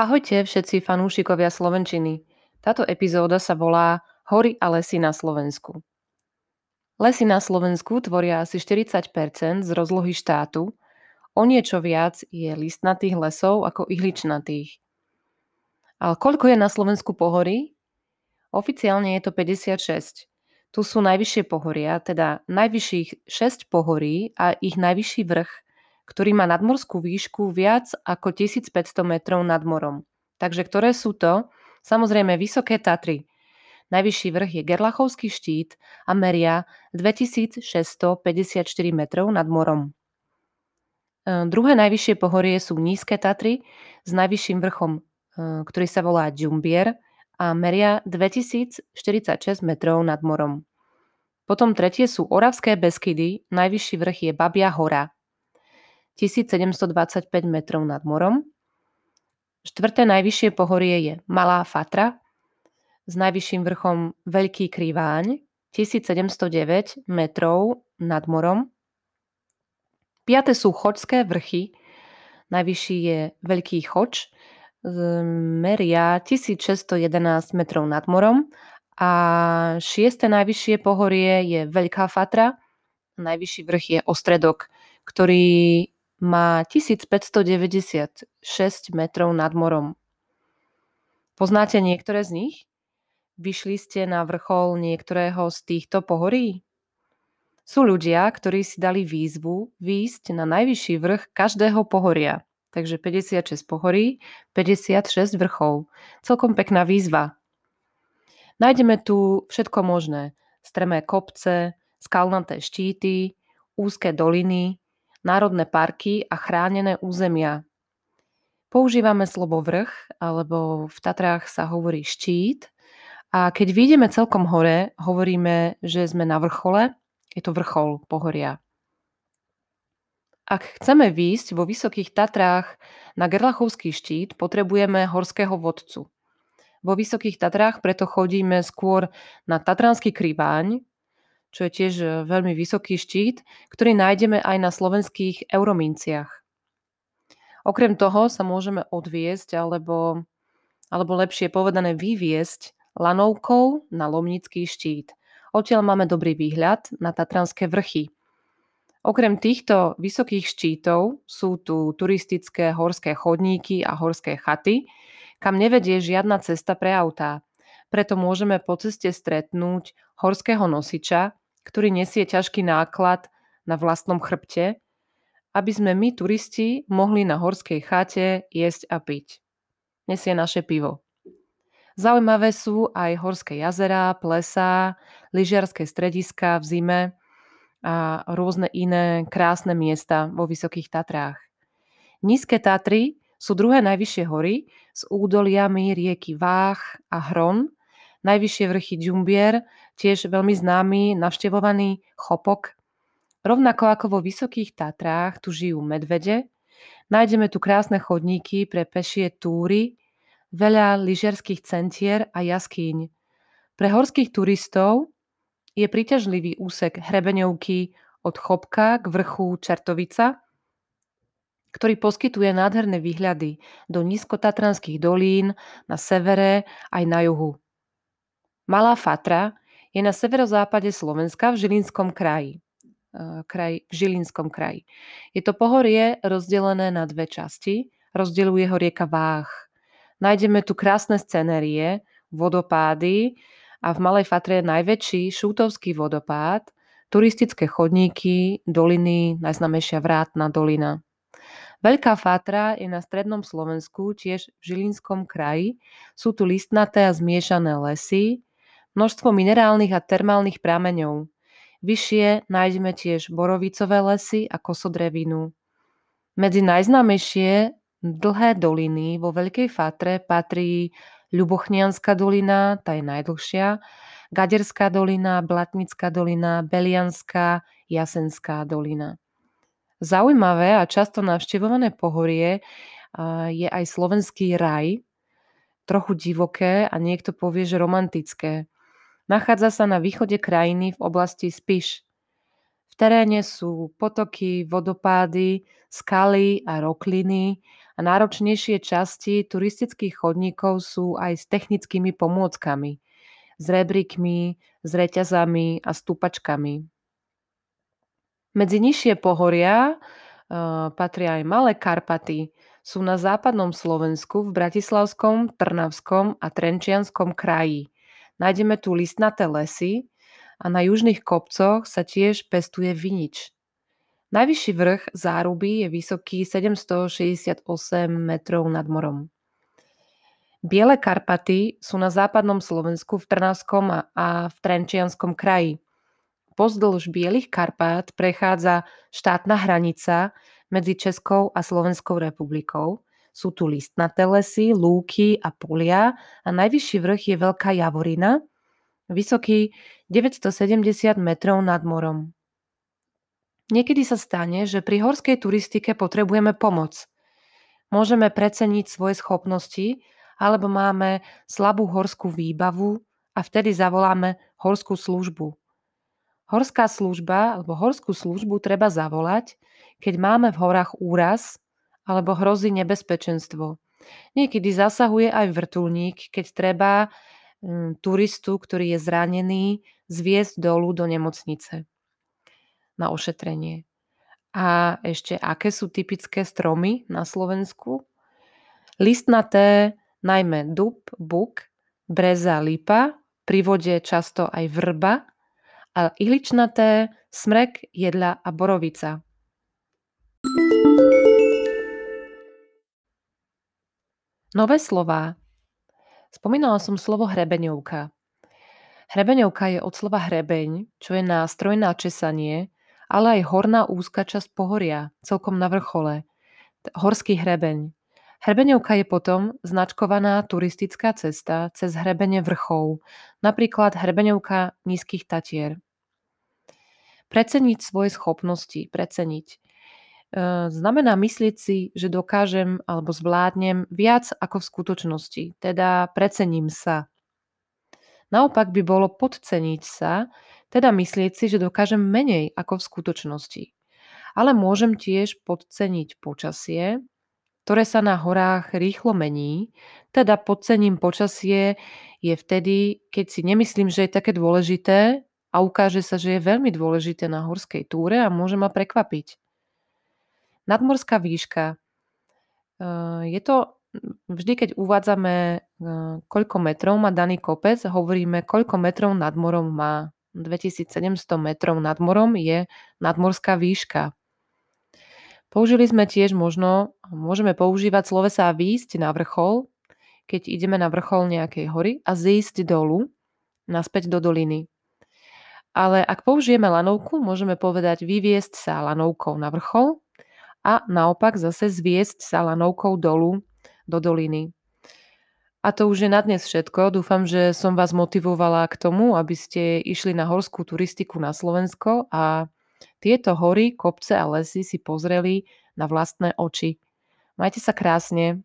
Ahojte všetci fanúšikovia Slovenčiny. Táto epizóda sa volá Hory a lesy na Slovensku. Lesy na Slovensku tvoria asi 40 z rozlohy štátu, o niečo viac je listnatých lesov ako ihličnatých. Ale koľko je na Slovensku pohorí? Oficiálne je to 56. Tu sú najvyššie pohoria, teda najvyšších 6 pohorí a ich najvyšší vrch – ktorý má nadmorskú výšku viac ako 1500 metrov nad morom. Takže ktoré sú to? Samozrejme Vysoké Tatry. Najvyšší vrch je Gerlachovský štít a meria 2654 metrov nad morom. E, druhé najvyššie pohorie sú Nízke Tatry s najvyšším vrchom, e, ktorý sa volá Džumbier a meria 2046 metrov nad morom. Potom tretie sú Oravské Beskydy, najvyšší vrch je Babia hora 1725 metrov nad morom. Štvrté najvyššie pohorie je Malá Fatra s najvyšším vrchom Veľký Kriváň 1709 metrov nad morom. Piaté sú Chočské vrchy, najvyšší je Veľký Choč, meria 1611 metrov nad morom a šieste najvyššie pohorie je Veľká Fatra, najvyšší vrch je Ostredok, ktorý má 1596 metrov nad morom. Poznáte niektoré z nich? Vyšli ste na vrchol niektorého z týchto pohorí? Sú ľudia, ktorí si dali výzvu výjsť na najvyšší vrch každého pohoria. Takže 56 pohorí, 56 vrchov. Celkom pekná výzva. Nájdeme tu všetko možné. Stremé kopce, skalnaté štíty, úzke doliny, národné parky a chránené územia. Používame slovo vrch, alebo v Tatrách sa hovorí štít. A keď vyjdeme celkom hore, hovoríme, že sme na vrchole, je to vrchol pohoria. Ak chceme výjsť vo Vysokých Tatrách na Gerlachovský štít, potrebujeme horského vodcu. Vo Vysokých Tatrách preto chodíme skôr na Tatranský kriváň, čo je tiež e, veľmi vysoký štít, ktorý nájdeme aj na slovenských eurominciach. Okrem toho sa môžeme odviesť, alebo, alebo lepšie povedané vyviesť lanovkou na Lomnický štít. Odtiaľ máme dobrý výhľad na Tatranské vrchy. Okrem týchto vysokých štítov sú tu turistické horské chodníky a horské chaty, kam nevedie žiadna cesta pre autá. Preto môžeme po ceste stretnúť horského nosiča, ktorý nesie ťažký náklad na vlastnom chrbte, aby sme my, turisti, mohli na horskej chate jesť a piť. Nesie naše pivo. Zaujímavé sú aj horské jazera, plesá, lyžiarské strediska v zime a rôzne iné krásne miesta vo Vysokých Tatrách. Nízke Tatry sú druhé najvyššie hory s údoliami rieky Váh a Hron, najvyššie vrchy Džumbier, tiež veľmi známy, navštevovaný Chopok. Rovnako ako vo Vysokých Tatrách tu žijú medvede, nájdeme tu krásne chodníky pre pešie túry, veľa lyžiarských centier a jaskýň. Pre horských turistov je príťažlivý úsek Hrebeňovky od Chopka k vrchu Čertovica, ktorý poskytuje nádherné výhľady do nízkotatranských dolín na severe aj na juhu. Malá Fatra je na severozápade Slovenska v Žilinskom kraji. Kraj, v Žilinskom kraji. Je to pohorie rozdelené na dve časti. Rozdeluje ho rieka Váh. Nájdeme tu krásne scenérie, vodopády a v Malej Fatre je najväčší šútovský vodopád, turistické chodníky, doliny, najznamejšia Vrátna dolina. Veľká Fatra je na strednom Slovensku, tiež v Žilinskom kraji. Sú tu listnaté a zmiešané lesy, množstvo minerálnych a termálnych prameňov. Vyššie nájdeme tiež borovicové lesy a kosodrevinu. Medzi najznámejšie dlhé doliny vo Veľkej Fatre patrí Ľubochnianská dolina, tá je najdlhšia, Gaderská dolina, Blatnická dolina, Belianská, Jasenská dolina. Zaujímavé a často navštevované pohorie je aj slovenský raj, trochu divoké a niekto povie, že romantické. Nachádza sa na východe krajiny v oblasti Spiš. V teréne sú potoky, vodopády, skaly a rokliny a náročnejšie časti turistických chodníkov sú aj s technickými pomôckami, s rebríkmi, s reťazami a stúpačkami. Medzi nižšie pohoria uh, patria aj Malé Karpaty, sú na západnom Slovensku v Bratislavskom, Trnavskom a Trenčianskom kraji. Nájdeme tu listnaté lesy a na južných kopcoch sa tiež pestuje vinič. Najvyšší vrch záruby je vysoký 768 metrov nad morom. Biele Karpaty sú na západnom Slovensku v Trnavskom a v Trenčianskom kraji. Pozdĺž Bielých Karpát prechádza štátna hranica medzi Českou a Slovenskou republikou. Sú tu listnaté lesy, lúky a polia a najvyšší vrch je Veľká Javorina, vysoký 970 metrov nad morom. Niekedy sa stane, že pri horskej turistike potrebujeme pomoc. Môžeme preceniť svoje schopnosti alebo máme slabú horskú výbavu a vtedy zavoláme horskú službu. Horská služba alebo horskú službu treba zavolať, keď máme v horách úraz alebo hrozí nebezpečenstvo. Niekedy zasahuje aj vrtulník, keď treba mm, turistu, ktorý je zranený, zviesť dolu do nemocnice na ošetrenie. A ešte, aké sú typické stromy na Slovensku? Listnaté najmä dub, buk, breza, lipa, pri vode často aj vrba a iličnaté smrek, jedla a borovica. Nové slová. Spomínala som slovo hrebeňovka. Hrebeňovka je od slova hrebeň, čo je nástroj na česanie ale aj horná úzka časť pohoria, celkom na vrchole. Horský hrebeň. Hrebeňovka je potom značkovaná turistická cesta cez hrebene vrchov, napríklad hrebeňovka nízkych tatier. Preceniť svoje schopnosti, preceniť. E, znamená myslieť si, že dokážem alebo zvládnem viac ako v skutočnosti, teda precením sa. Naopak by bolo podceniť sa, teda myslieť si, že dokážem menej ako v skutočnosti. Ale môžem tiež podceniť počasie, ktoré sa na horách rýchlo mení, teda podcením počasie je vtedy, keď si nemyslím, že je také dôležité a ukáže sa, že je veľmi dôležité na horskej túre a môže ma prekvapiť. Nadmorská výška. Eh, je to vždy, keď uvádzame, eh, koľko metrov má daný kopec, hovoríme, koľko metrov nad morom má. 2700 metrov nad morom je nadmorská výška. Použili sme tiež možno, môžeme používať slovesa výjsť na vrchol, keď ideme na vrchol nejakej hory a zísť dolu, naspäť do doliny. Ale ak použijeme lanovku, môžeme povedať vyviesť sa lanovkou na vrchol a naopak zase zviesť sa lanovkou dolu do doliny. A to už je na dnes všetko. Dúfam, že som vás motivovala k tomu, aby ste išli na horskú turistiku na Slovensko a tieto hory, kopce a lesy si pozreli na vlastné oči. Majte sa krásne.